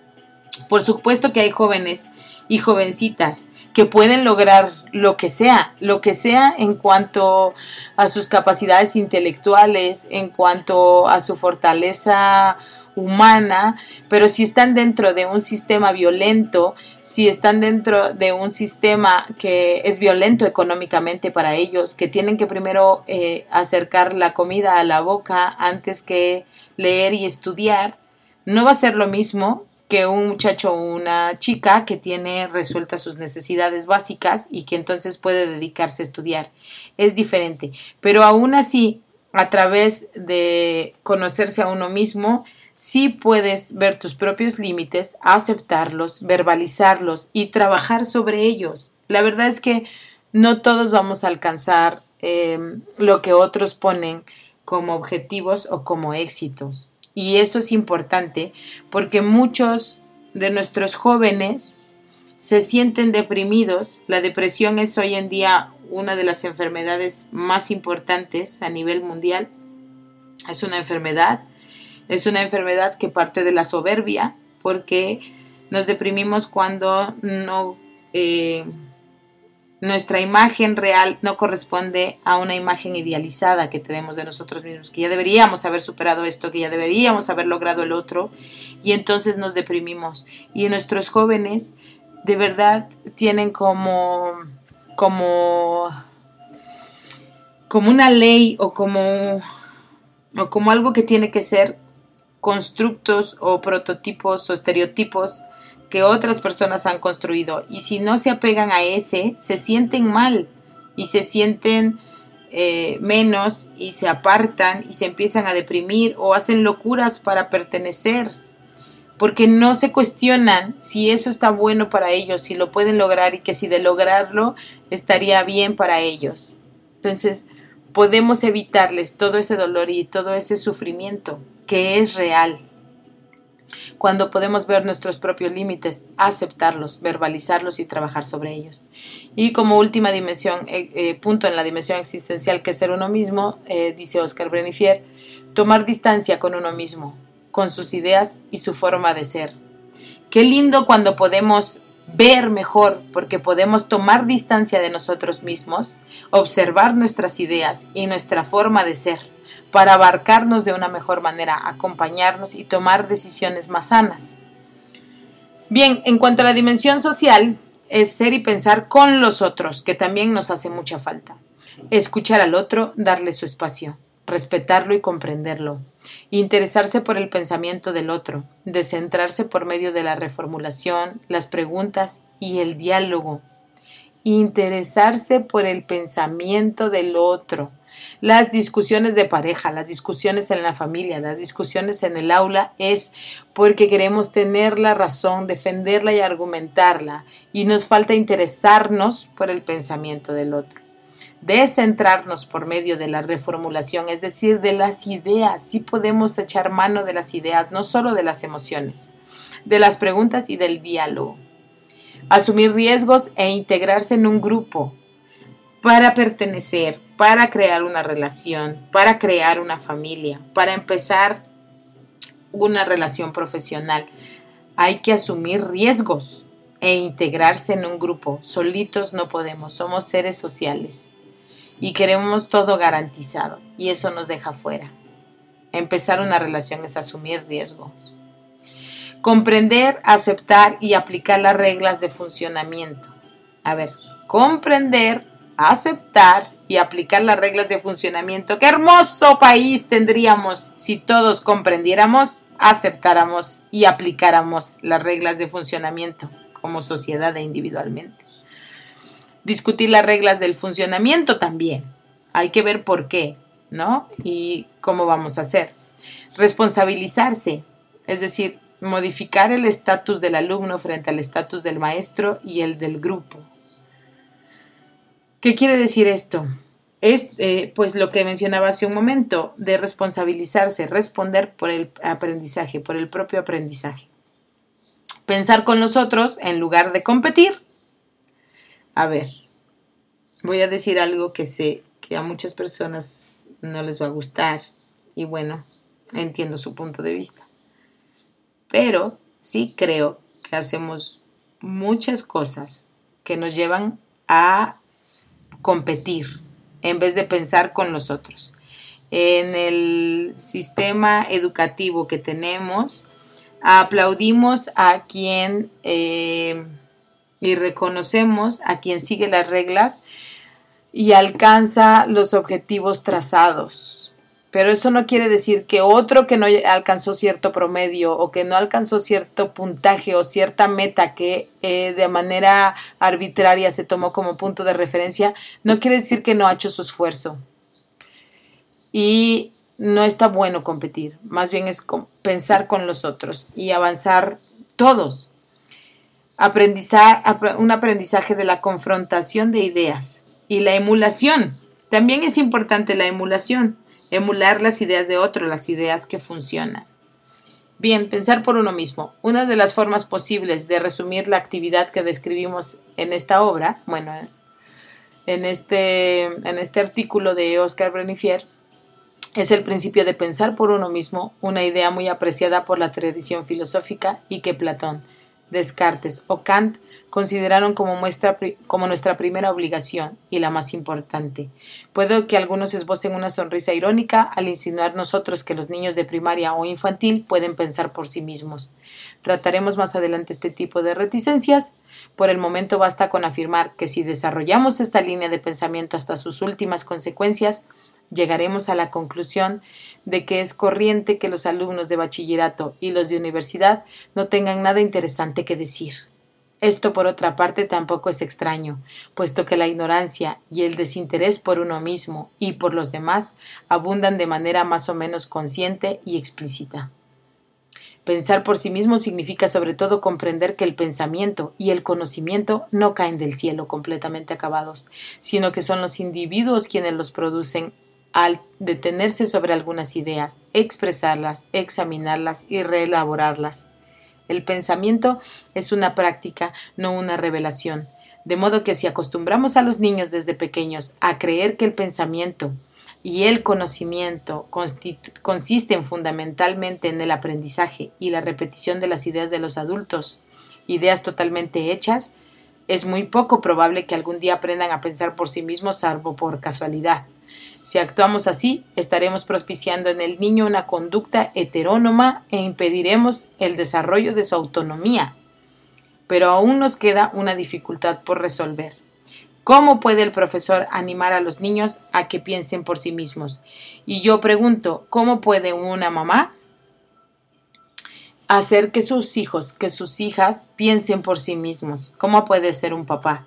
Por supuesto que hay jóvenes y jovencitas que pueden lograr lo que sea, lo que sea en cuanto a sus capacidades intelectuales, en cuanto a su fortaleza humana, pero si están dentro de un sistema violento, si están dentro de un sistema que es violento económicamente para ellos, que tienen que primero eh, acercar la comida a la boca antes que leer y estudiar, no va a ser lo mismo que un muchacho o una chica que tiene resueltas sus necesidades básicas y que entonces puede dedicarse a estudiar. Es diferente, pero aún así, a través de conocerse a uno mismo, sí puedes ver tus propios límites, aceptarlos, verbalizarlos y trabajar sobre ellos. La verdad es que no todos vamos a alcanzar eh, lo que otros ponen como objetivos o como éxitos. Y eso es importante porque muchos de nuestros jóvenes se sienten deprimidos. La depresión es hoy en día una de las enfermedades más importantes a nivel mundial. Es una enfermedad, es una enfermedad que parte de la soberbia porque nos deprimimos cuando no eh, nuestra imagen real no corresponde a una imagen idealizada que tenemos de nosotros mismos, que ya deberíamos haber superado esto, que ya deberíamos haber logrado el otro, y entonces nos deprimimos. Y nuestros jóvenes de verdad tienen como, como, como una ley o como, o como algo que tiene que ser constructos o prototipos o estereotipos que otras personas han construido. Y si no se apegan a ese, se sienten mal y se sienten eh, menos y se apartan y se empiezan a deprimir o hacen locuras para pertenecer porque no se cuestionan si eso está bueno para ellos, si lo pueden lograr y que si de lograrlo estaría bien para ellos. Entonces, podemos evitarles todo ese dolor y todo ese sufrimiento que es real cuando podemos ver nuestros propios límites, aceptarlos, verbalizarlos y trabajar sobre ellos. Y como última dimensión, eh, eh, punto en la dimensión existencial que es ser uno mismo, eh, dice Oscar Brenifier, tomar distancia con uno mismo, con sus ideas y su forma de ser. Qué lindo cuando podemos ver mejor porque podemos tomar distancia de nosotros mismos, observar nuestras ideas y nuestra forma de ser para abarcarnos de una mejor manera, acompañarnos y tomar decisiones más sanas. Bien, en cuanto a la dimensión social, es ser y pensar con los otros, que también nos hace mucha falta. Escuchar al otro, darle su espacio, respetarlo y comprenderlo. Interesarse por el pensamiento del otro, descentrarse por medio de la reformulación, las preguntas y el diálogo. Interesarse por el pensamiento del otro, las discusiones de pareja, las discusiones en la familia, las discusiones en el aula es porque queremos tener la razón, defenderla y argumentarla y nos falta interesarnos por el pensamiento del otro. Descentrarnos por medio de la reformulación, es decir, de las ideas. Sí podemos echar mano de las ideas, no solo de las emociones, de las preguntas y del diálogo. Asumir riesgos e integrarse en un grupo para pertenecer, para crear una relación, para crear una familia, para empezar una relación profesional. Hay que asumir riesgos e integrarse en un grupo. Solitos no podemos, somos seres sociales. Y queremos todo garantizado y eso nos deja fuera. Empezar una relación es asumir riesgos. Comprender, aceptar y aplicar las reglas de funcionamiento. A ver, comprender, aceptar y aplicar las reglas de funcionamiento. Qué hermoso país tendríamos si todos comprendiéramos, aceptáramos y aplicáramos las reglas de funcionamiento como sociedad e individualmente. Discutir las reglas del funcionamiento también. Hay que ver por qué, ¿no? Y cómo vamos a hacer. Responsabilizarse, es decir, modificar el estatus del alumno frente al estatus del maestro y el del grupo. ¿Qué quiere decir esto? Es eh, pues lo que mencionaba hace un momento, de responsabilizarse, responder por el aprendizaje, por el propio aprendizaje. Pensar con los otros en lugar de competir. A ver, voy a decir algo que sé que a muchas personas no les va a gustar y bueno, entiendo su punto de vista. Pero sí creo que hacemos muchas cosas que nos llevan a competir en vez de pensar con los otros. En el sistema educativo que tenemos, aplaudimos a quien eh, y reconocemos a quien sigue las reglas y alcanza los objetivos trazados pero eso no quiere decir que otro que no alcanzó cierto promedio o que no alcanzó cierto puntaje o cierta meta que eh, de manera arbitraria se tomó como punto de referencia, no quiere decir que no ha hecho su esfuerzo. Y no está bueno competir, más bien es pensar con los otros y avanzar todos. Aprendizar, un aprendizaje de la confrontación de ideas y la emulación. También es importante la emulación emular las ideas de otro, las ideas que funcionan. Bien, pensar por uno mismo. Una de las formas posibles de resumir la actividad que describimos en esta obra, bueno, en este, en este artículo de Oscar Brenifier, es el principio de pensar por uno mismo, una idea muy apreciada por la tradición filosófica y que Platón, Descartes o Kant consideraron como, como nuestra primera obligación y la más importante. Puedo que algunos esbocen una sonrisa irónica al insinuar nosotros que los niños de primaria o infantil pueden pensar por sí mismos. Trataremos más adelante este tipo de reticencias. Por el momento basta con afirmar que si desarrollamos esta línea de pensamiento hasta sus últimas consecuencias, llegaremos a la conclusión de que es corriente que los alumnos de bachillerato y los de universidad no tengan nada interesante que decir. Esto, por otra parte, tampoco es extraño, puesto que la ignorancia y el desinterés por uno mismo y por los demás abundan de manera más o menos consciente y explícita. Pensar por sí mismo significa sobre todo comprender que el pensamiento y el conocimiento no caen del cielo completamente acabados, sino que son los individuos quienes los producen al detenerse sobre algunas ideas, expresarlas, examinarlas y reelaborarlas. El pensamiento es una práctica, no una revelación. De modo que si acostumbramos a los niños desde pequeños a creer que el pensamiento y el conocimiento consisten fundamentalmente en el aprendizaje y la repetición de las ideas de los adultos, ideas totalmente hechas, es muy poco probable que algún día aprendan a pensar por sí mismos salvo por casualidad. Si actuamos así, estaremos propiciando en el niño una conducta heterónoma e impediremos el desarrollo de su autonomía. Pero aún nos queda una dificultad por resolver. ¿Cómo puede el profesor animar a los niños a que piensen por sí mismos? Y yo pregunto, ¿cómo puede una mamá hacer que sus hijos, que sus hijas piensen por sí mismos? ¿Cómo puede ser un papá?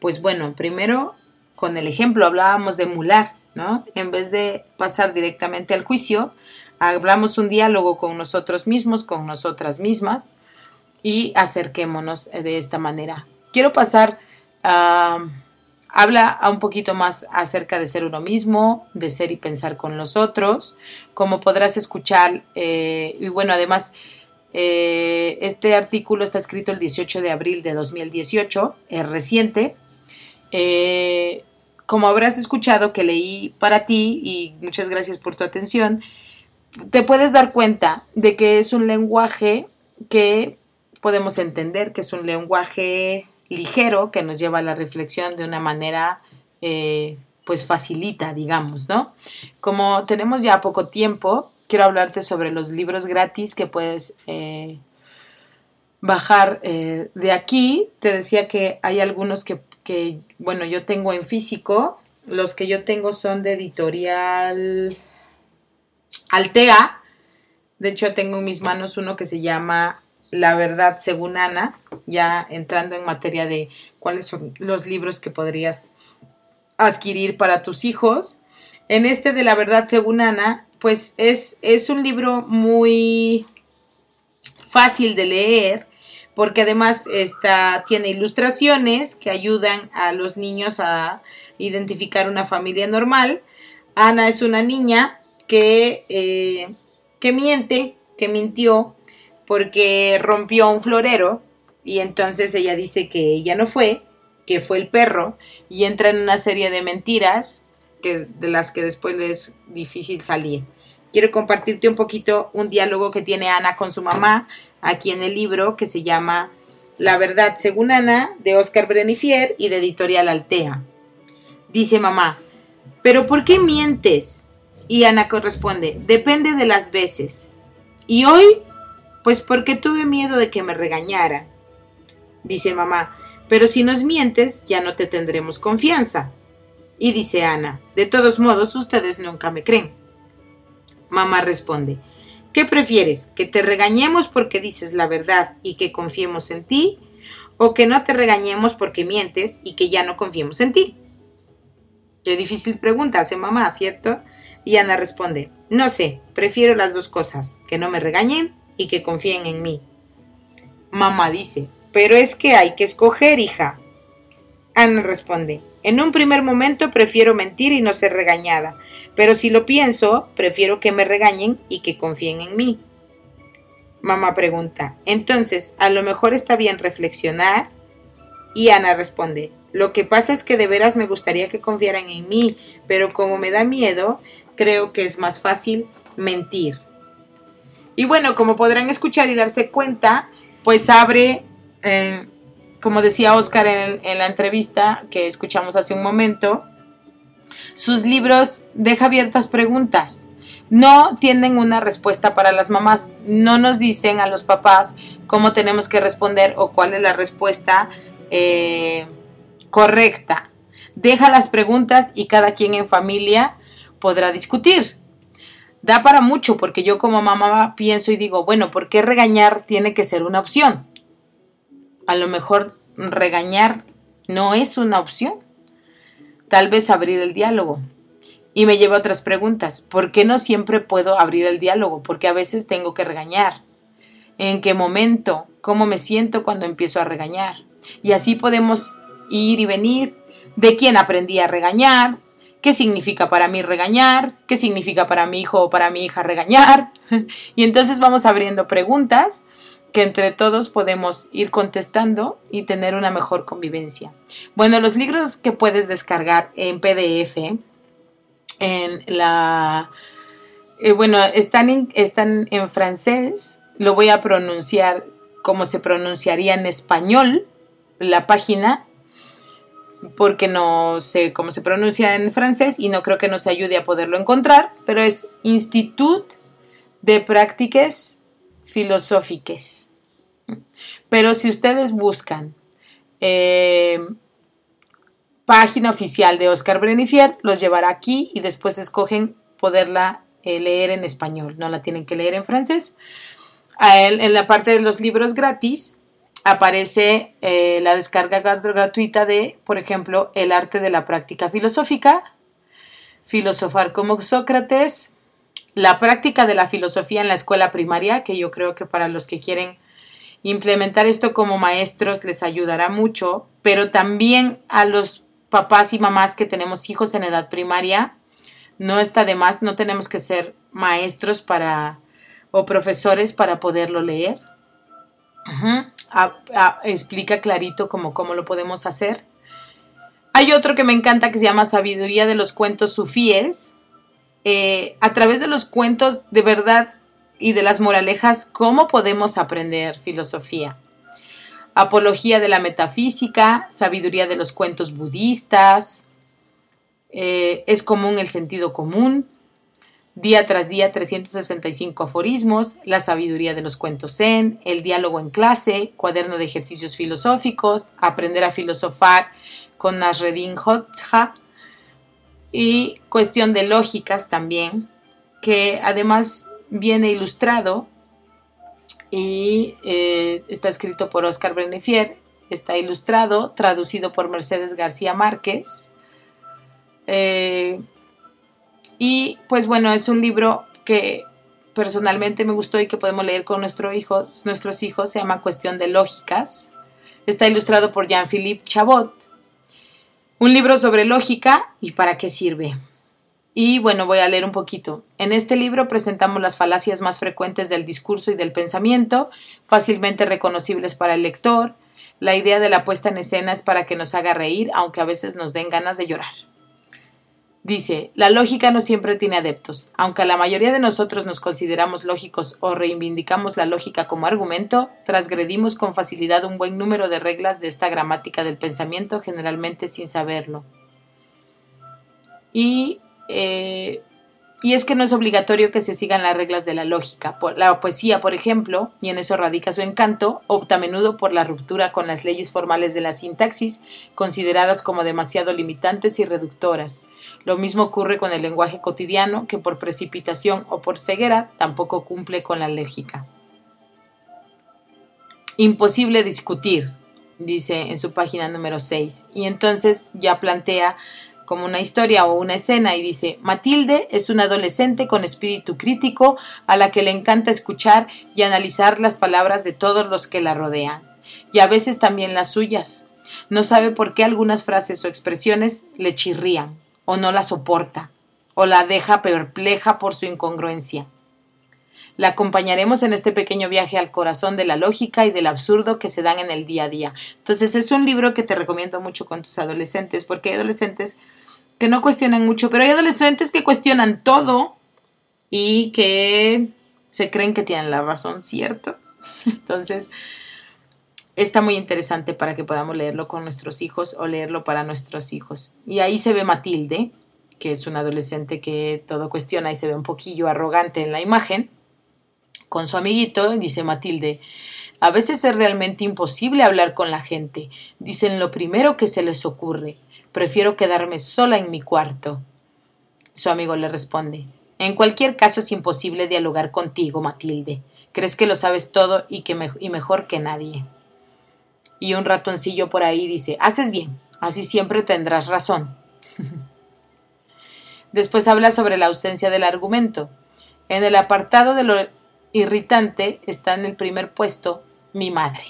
Pues bueno, primero con el ejemplo hablábamos de emular. En vez de pasar directamente al juicio, hablamos un diálogo con nosotros mismos, con nosotras mismas y acerquémonos de esta manera. Quiero pasar a... habla un poquito más acerca de ser uno mismo, de ser y pensar con los otros, como podrás escuchar, eh, y bueno, además, eh, este artículo está escrito el 18 de abril de 2018, es reciente. Eh, como habrás escuchado que leí para ti, y muchas gracias por tu atención, te puedes dar cuenta de que es un lenguaje que podemos entender, que es un lenguaje ligero, que nos lleva a la reflexión de una manera, eh, pues facilita, digamos, ¿no? Como tenemos ya poco tiempo, quiero hablarte sobre los libros gratis que puedes eh, bajar eh, de aquí. Te decía que hay algunos que, que, bueno, yo tengo en físico. Los que yo tengo son de editorial Altea. De hecho, tengo en mis manos uno que se llama La verdad según Ana, ya entrando en materia de cuáles son los libros que podrías adquirir para tus hijos. En este de La verdad según Ana, pues es, es un libro muy fácil de leer porque además está, tiene ilustraciones que ayudan a los niños a identificar una familia normal. Ana es una niña que, eh, que miente, que mintió porque rompió un florero y entonces ella dice que ella no fue, que fue el perro y entra en una serie de mentiras que, de las que después le es difícil salir. Quiero compartirte un poquito un diálogo que tiene Ana con su mamá aquí en el libro que se llama La verdad según Ana de Oscar Brenifier y de Editorial Altea. Dice mamá, ¿pero por qué mientes? Y Ana corresponde, depende de las veces. ¿Y hoy? Pues porque tuve miedo de que me regañara. Dice mamá, pero si nos mientes ya no te tendremos confianza. Y dice Ana, de todos modos ustedes nunca me creen. Mamá responde, ¿qué prefieres? ¿Que te regañemos porque dices la verdad y que confiemos en ti? ¿O que no te regañemos porque mientes y que ya no confiemos en ti? Qué difícil pregunta hace mamá, ¿cierto? Y Ana responde, no sé, prefiero las dos cosas, que no me regañen y que confíen en mí. Mamá dice, pero es que hay que escoger, hija. Ana responde, en un primer momento prefiero mentir y no ser regañada, pero si lo pienso, prefiero que me regañen y que confíen en mí. Mamá pregunta, entonces, a lo mejor está bien reflexionar. Y Ana responde, lo que pasa es que de veras me gustaría que confiaran en mí, pero como me da miedo, creo que es más fácil mentir. Y bueno, como podrán escuchar y darse cuenta, pues abre eh, como decía Oscar en, la entrevista que escuchamos hace un momento, sus libros deja abiertas preguntas. No tienen una respuesta para las mamás. No nos dicen a los papás cómo tenemos que responder o cuál es la respuesta eh, correcta. Deja las preguntas y cada quien en familia podrá discutir. Da para mucho porque yo como mamá pienso y digo, bueno, ¿por qué regañar tiene que ser una opción? A lo mejor regañar no es una opción. Tal vez abrir el diálogo. Y me lleva a otras preguntas. ¿Por qué no siempre puedo abrir el diálogo? Porque a veces tengo que regañar. ¿En qué momento? ¿Cómo me siento cuando empiezo a regañar? Y así podemos ir y venir. ¿De quién aprendí a regañar? ¿Qué significa para mí regañar? ¿Qué significa para mi hijo o para mi hija regañar? y entonces vamos abriendo preguntas que entre todos podemos ir contestando y tener una mejor convivencia. Bueno, los libros que puedes descargar en PDF, en la... Eh, bueno, están en, están en francés, lo voy a pronunciar como se pronunciaría en español, la página, porque no sé cómo se pronuncia en francés y no creo que nos ayude a poderlo encontrar, pero es Institut de Prácticas Filosóficas. Pero si ustedes buscan eh, página oficial de Oscar Brenifier, los llevará aquí y después escogen poderla eh, leer en español. No la tienen que leer en francés. en la parte de los libros gratis aparece eh, la descarga gratuita de, por ejemplo, El arte de la práctica filosófica, Filosofar como Sócrates, la práctica de la filosofía en la escuela primaria, que yo creo que para los que quieren Implementar esto como maestros les ayudará mucho, pero también a los papás y mamás que tenemos hijos en edad primaria, no está de más, no tenemos que ser maestros para o profesores para poderlo leer. explica clarito cómo, cómo lo podemos hacer. Hay otro que me encanta que se llama Sabiduría de los cuentos sufíes. Eh, a través de los cuentos, de verdad, y de las moralejas, ¿cómo podemos aprender filosofía? Apología de la metafísica, sabiduría de los cuentos budistas, Eh, es común el sentido común, día tras día 365 aforismos, la sabiduría de los cuentos zen, el diálogo en clase, cuaderno de ejercicios filosóficos, aprender a filosofar con Nasreddin Hoxha y cuestión de lógicas también, que además viene ilustrado y eh, está escrito por Oscar Benefier, está ilustrado, traducido por Mercedes García Márquez. Eh, y pues bueno, es un libro que personalmente me gustó y que podemos leer con nuestros hijos, se llama Cuestión de Lógicas. Está ilustrado por Jean-Philippe Chabot. Un libro sobre lógica y para qué sirve. Y bueno, voy a leer un poquito. En este libro presentamos las falacias más frecuentes del discurso y del pensamiento, fácilmente reconocibles para el lector. La idea de la puesta en escena es para que nos haga reír, aunque a veces nos den ganas de llorar. Dice, la lógica no siempre tiene adeptos. Aunque la mayoría de nosotros nos consideramos lógicos o reivindicamos la lógica como argumento, transgredimos con facilidad un buen número de reglas de esta gramática del pensamiento, generalmente sin saberlo. Y eh, y es que no es obligatorio que se sigan las reglas de la lógica. La poesía, por ejemplo, y en eso radica su encanto, opta a menudo por la ruptura con las leyes formales de la sintaxis, consideradas como demasiado limitantes y reductoras. Lo mismo ocurre con el lenguaje cotidiano, que por precipitación o por ceguera tampoco cumple con la lógica. Imposible discutir, dice en su página número 6, y entonces ya plantea como una historia o una escena y dice, Matilde es una adolescente con espíritu crítico a la que le encanta escuchar y analizar las palabras de todos los que la rodean, y a veces también las suyas. No sabe por qué algunas frases o expresiones le chirrían, o no la soporta, o la deja perpleja por su incongruencia. La acompañaremos en este pequeño viaje al corazón de la lógica y del absurdo que se dan en el día a día. Entonces es un libro que te recomiendo mucho con tus adolescentes, porque hay adolescentes que no cuestionan mucho, pero hay adolescentes que cuestionan todo y que se creen que tienen la razón, ¿cierto? Entonces, está muy interesante para que podamos leerlo con nuestros hijos o leerlo para nuestros hijos. Y ahí se ve Matilde, que es una adolescente que todo cuestiona y se ve un poquillo arrogante en la imagen, con su amiguito, dice Matilde, a veces es realmente imposible hablar con la gente. Dicen lo primero que se les ocurre. Prefiero quedarme sola en mi cuarto. Su amigo le responde En cualquier caso es imposible dialogar contigo, Matilde. Crees que lo sabes todo y, que y mejor que nadie. Y un ratoncillo por ahí dice Haces bien, así siempre tendrás razón. Después habla sobre la ausencia del argumento. En el apartado de lo irritante está en el primer puesto mi madre.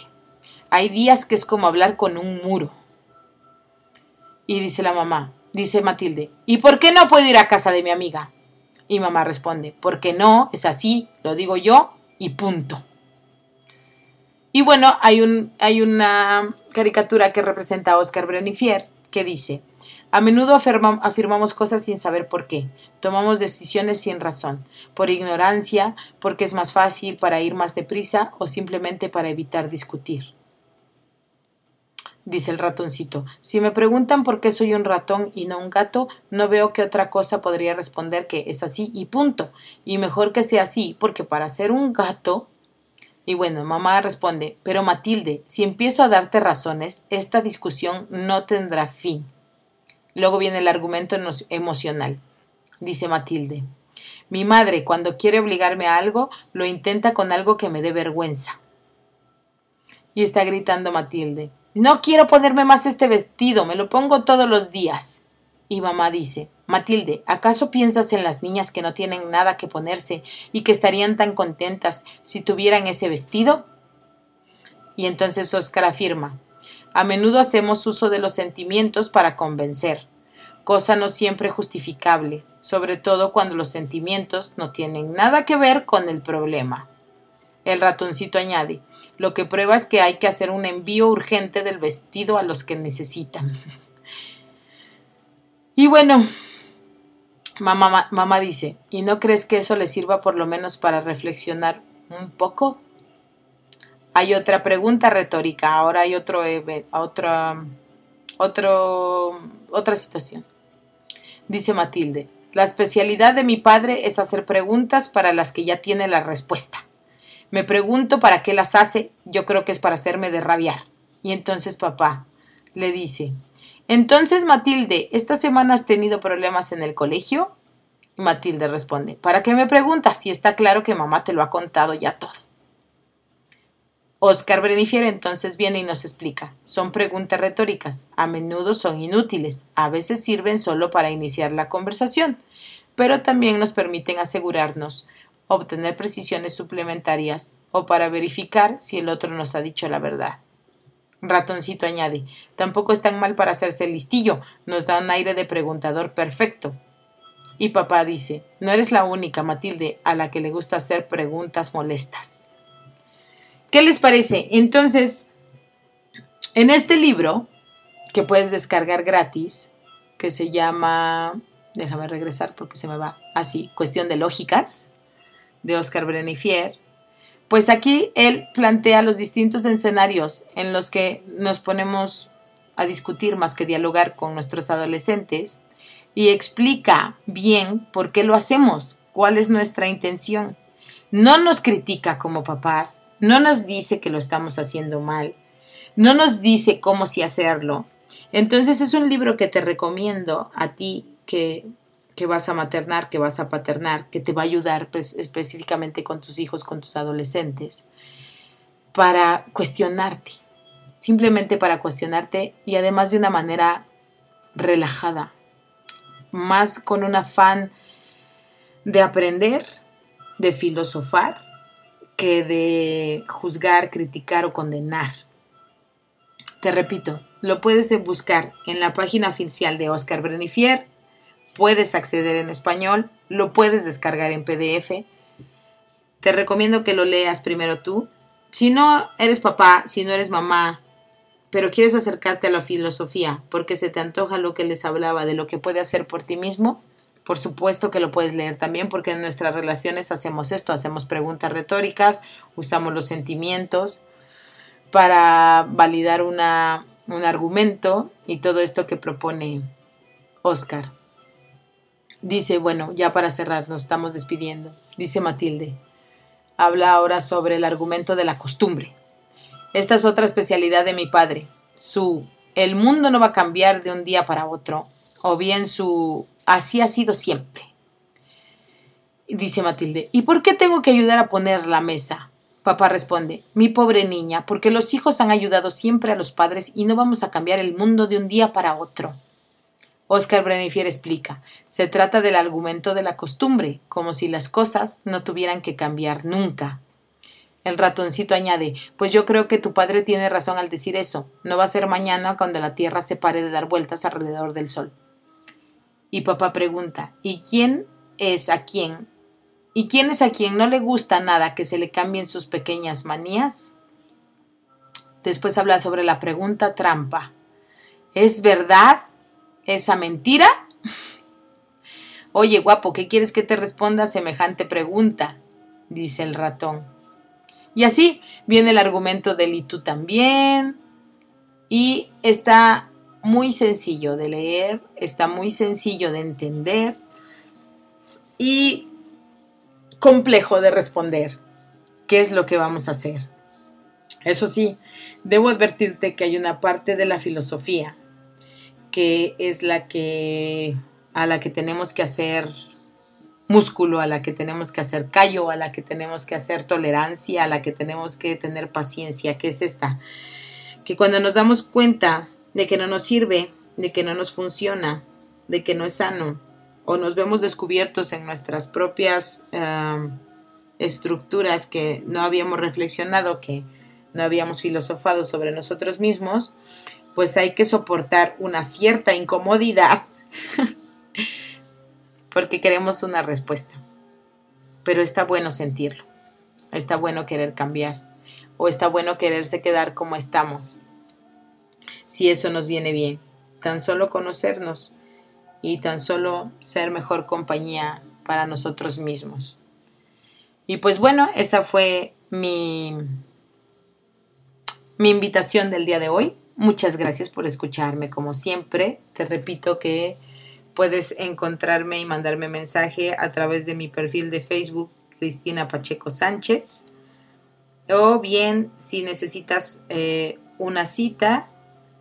Hay días que es como hablar con un muro. Y dice la mamá, dice Matilde, ¿y por qué no puedo ir a casa de mi amiga? Y mamá responde, porque no, es así, lo digo yo y punto. Y bueno, hay, un, hay una caricatura que representa a Oscar Brenifier que dice, a menudo afirmamos cosas sin saber por qué, tomamos decisiones sin razón, por ignorancia, porque es más fácil para ir más deprisa o simplemente para evitar discutir dice el ratoncito. Si me preguntan por qué soy un ratón y no un gato, no veo qué otra cosa podría responder que es así y punto. Y mejor que sea así, porque para ser un gato. Y bueno, mamá responde, pero Matilde, si empiezo a darte razones, esta discusión no tendrá fin. Luego viene el argumento emocional. Dice Matilde. Mi madre, cuando quiere obligarme a algo, lo intenta con algo que me dé vergüenza. Y está gritando Matilde. No quiero ponerme más este vestido, me lo pongo todos los días. Y mamá dice Matilde, ¿acaso piensas en las niñas que no tienen nada que ponerse y que estarían tan contentas si tuvieran ese vestido? Y entonces Oscar afirma A menudo hacemos uso de los sentimientos para convencer, cosa no siempre justificable, sobre todo cuando los sentimientos no tienen nada que ver con el problema. El ratoncito añade lo que prueba es que hay que hacer un envío urgente del vestido a los que necesitan. Y bueno, mamá, dice, ¿y no crees que eso le sirva por lo menos para reflexionar un poco? Hay otra pregunta retórica, ahora hay otro, otro, otra situación. Dice Matilde, la especialidad de mi padre es hacer preguntas para las que ya tiene la respuesta. Me pregunto para qué las hace, yo creo que es para hacerme derrabiar. Y entonces papá le dice, entonces Matilde, ¿esta semana has tenido problemas en el colegio? Matilde responde, ¿para qué me preguntas si está claro que mamá te lo ha contado ya todo? Oscar Brenifier entonces viene y nos explica. Son preguntas retóricas, a menudo son inútiles, a veces sirven solo para iniciar la conversación, pero también nos permiten asegurarnos, obtener precisiones suplementarias o para verificar si el otro nos ha dicho la verdad. Ratoncito añade, tampoco es tan mal para hacerse listillo, nos da un aire de preguntador perfecto. Y papá dice, no eres la única, Matilde, a la que le gusta hacer preguntas molestas. ¿Qué les parece? Entonces, en este libro, que puedes descargar gratis, que se llama, déjame regresar porque se me va así, Cuestión de Lógicas, de Oscar Brenifier, pues aquí él plantea los distintos escenarios en los que nos ponemos a discutir más que dialogar con nuestros adolescentes y explica bien por qué lo hacemos, cuál es nuestra intención. No nos critica como papás, no nos dice que lo estamos haciendo mal, no nos dice cómo sí hacerlo. Entonces es un libro que te recomiendo a ti que, que vas a maternar, que vas a paternar, que te va a ayudar pues, específicamente con tus hijos, con tus adolescentes, para cuestionarte, simplemente para cuestionarte y además de una manera relajada, más con un afán de aprender, de filosofar que de juzgar, criticar o condenar. Te repito, lo puedes buscar en la página oficial de Oscar Brenifier, puedes acceder en español, lo puedes descargar en PDF. Te recomiendo que lo leas primero tú. Si no eres papá, si no eres mamá, pero quieres acercarte a la filosofía porque se te antoja lo que les hablaba de lo que puede hacer por ti mismo, por supuesto que lo puedes leer también porque en nuestras relaciones hacemos esto, hacemos preguntas retóricas, usamos los sentimientos para validar un argumento y todo esto que propone Oscar. Dice, bueno, ya para cerrar, nos estamos despidiendo. Dice Matilde, habla ahora sobre el argumento de la costumbre. Esta es otra especialidad de mi padre, su el mundo no va a cambiar de un día para otro, o bien su Así ha sido siempre. Dice Matilde, ¿y por qué tengo que ayudar a poner la mesa? Papá responde, mi pobre niña, porque los hijos han ayudado siempre a los padres y no vamos a cambiar el mundo de un día para otro. Oscar Brenifier explica, se trata del argumento de la costumbre, como si las cosas no tuvieran que cambiar nunca. El ratoncito añade, pues yo creo que tu padre tiene razón al decir eso, no va a ser mañana cuando la Tierra se pare de dar vueltas alrededor del Sol. Y papá pregunta, ¿y quién es a quién? ¿Y quién es a quien no le gusta nada que se le cambien sus pequeñas manías? Después habla sobre la pregunta trampa. ¿Es verdad esa mentira? Oye, guapo, ¿qué quieres que te responda semejante pregunta? dice el ratón. Y así viene el argumento del y tú también. Y está muy sencillo de leer, está muy sencillo de entender y complejo de responder. ¿Qué es lo que vamos a hacer? Eso sí, debo advertirte que hay una parte de la filosofía que es la que a la que tenemos que hacer músculo, a la que tenemos que hacer callo, a la que tenemos que hacer tolerancia, a la que tenemos que tener paciencia, que es esta, que cuando nos damos cuenta de que no nos sirve, de que no nos funciona, de que no es sano, o nos vemos descubiertos en nuestras propias estructuras que no habíamos reflexionado, que no habíamos filosofado sobre nosotros mismos, pues hay que soportar una cierta incomodidad porque queremos una respuesta. Pero está bueno sentirlo, está bueno querer cambiar o está bueno quererse quedar como estamos si eso nos viene bien. Tan solo conocernos y tan solo ser mejor compañía para nosotros mismos. Y pues bueno, esa fue mi, mi invitación del día de hoy. Muchas gracias por escucharme como siempre. Te repito que Puedes encontrarme y mandarme mensaje a través de mi perfil de Facebook, Cristina Pacheco Sánchez. O bien, si necesitas eh, una cita,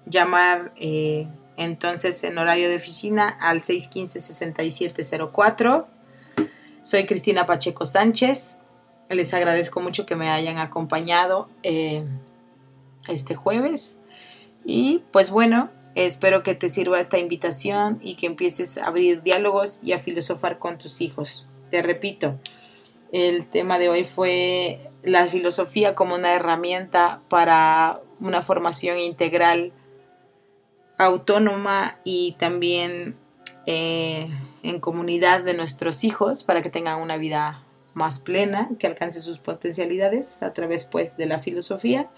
llamar eh, entonces en horario de oficina al 615-6704. Soy Cristina Pacheco Sánchez. Les agradezco mucho que me hayan acompañado eh, este jueves. Y pues bueno, espero que te sirva esta invitación y que empieces a abrir diálogos y a filosofar con tus hijos. Te repito, el tema de hoy fue la filosofía como una herramienta para una formación integral autónoma y también eh, en comunidad de nuestros hijos para que tengan una vida más plena, que alcance sus potencialidades a través pues de la filosofía.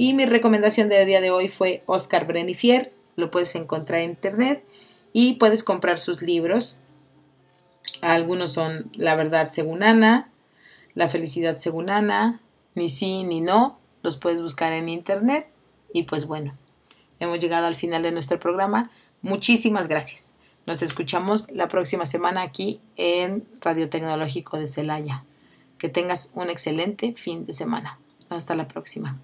Y mi recomendación del día de hoy fue Oscar Brenifier, lo puedes encontrar en internet y puedes comprar sus libros. Algunos son La verdad según Ana, La felicidad según Ana, Ni sí ni no, los puedes buscar en internet y pues bueno, hemos llegado al final de nuestro programa. Muchísimas gracias. Nos escuchamos la próxima semana aquí en Radio Tecnológico de Celaya. Que tengas un excelente fin de semana. Hasta la próxima.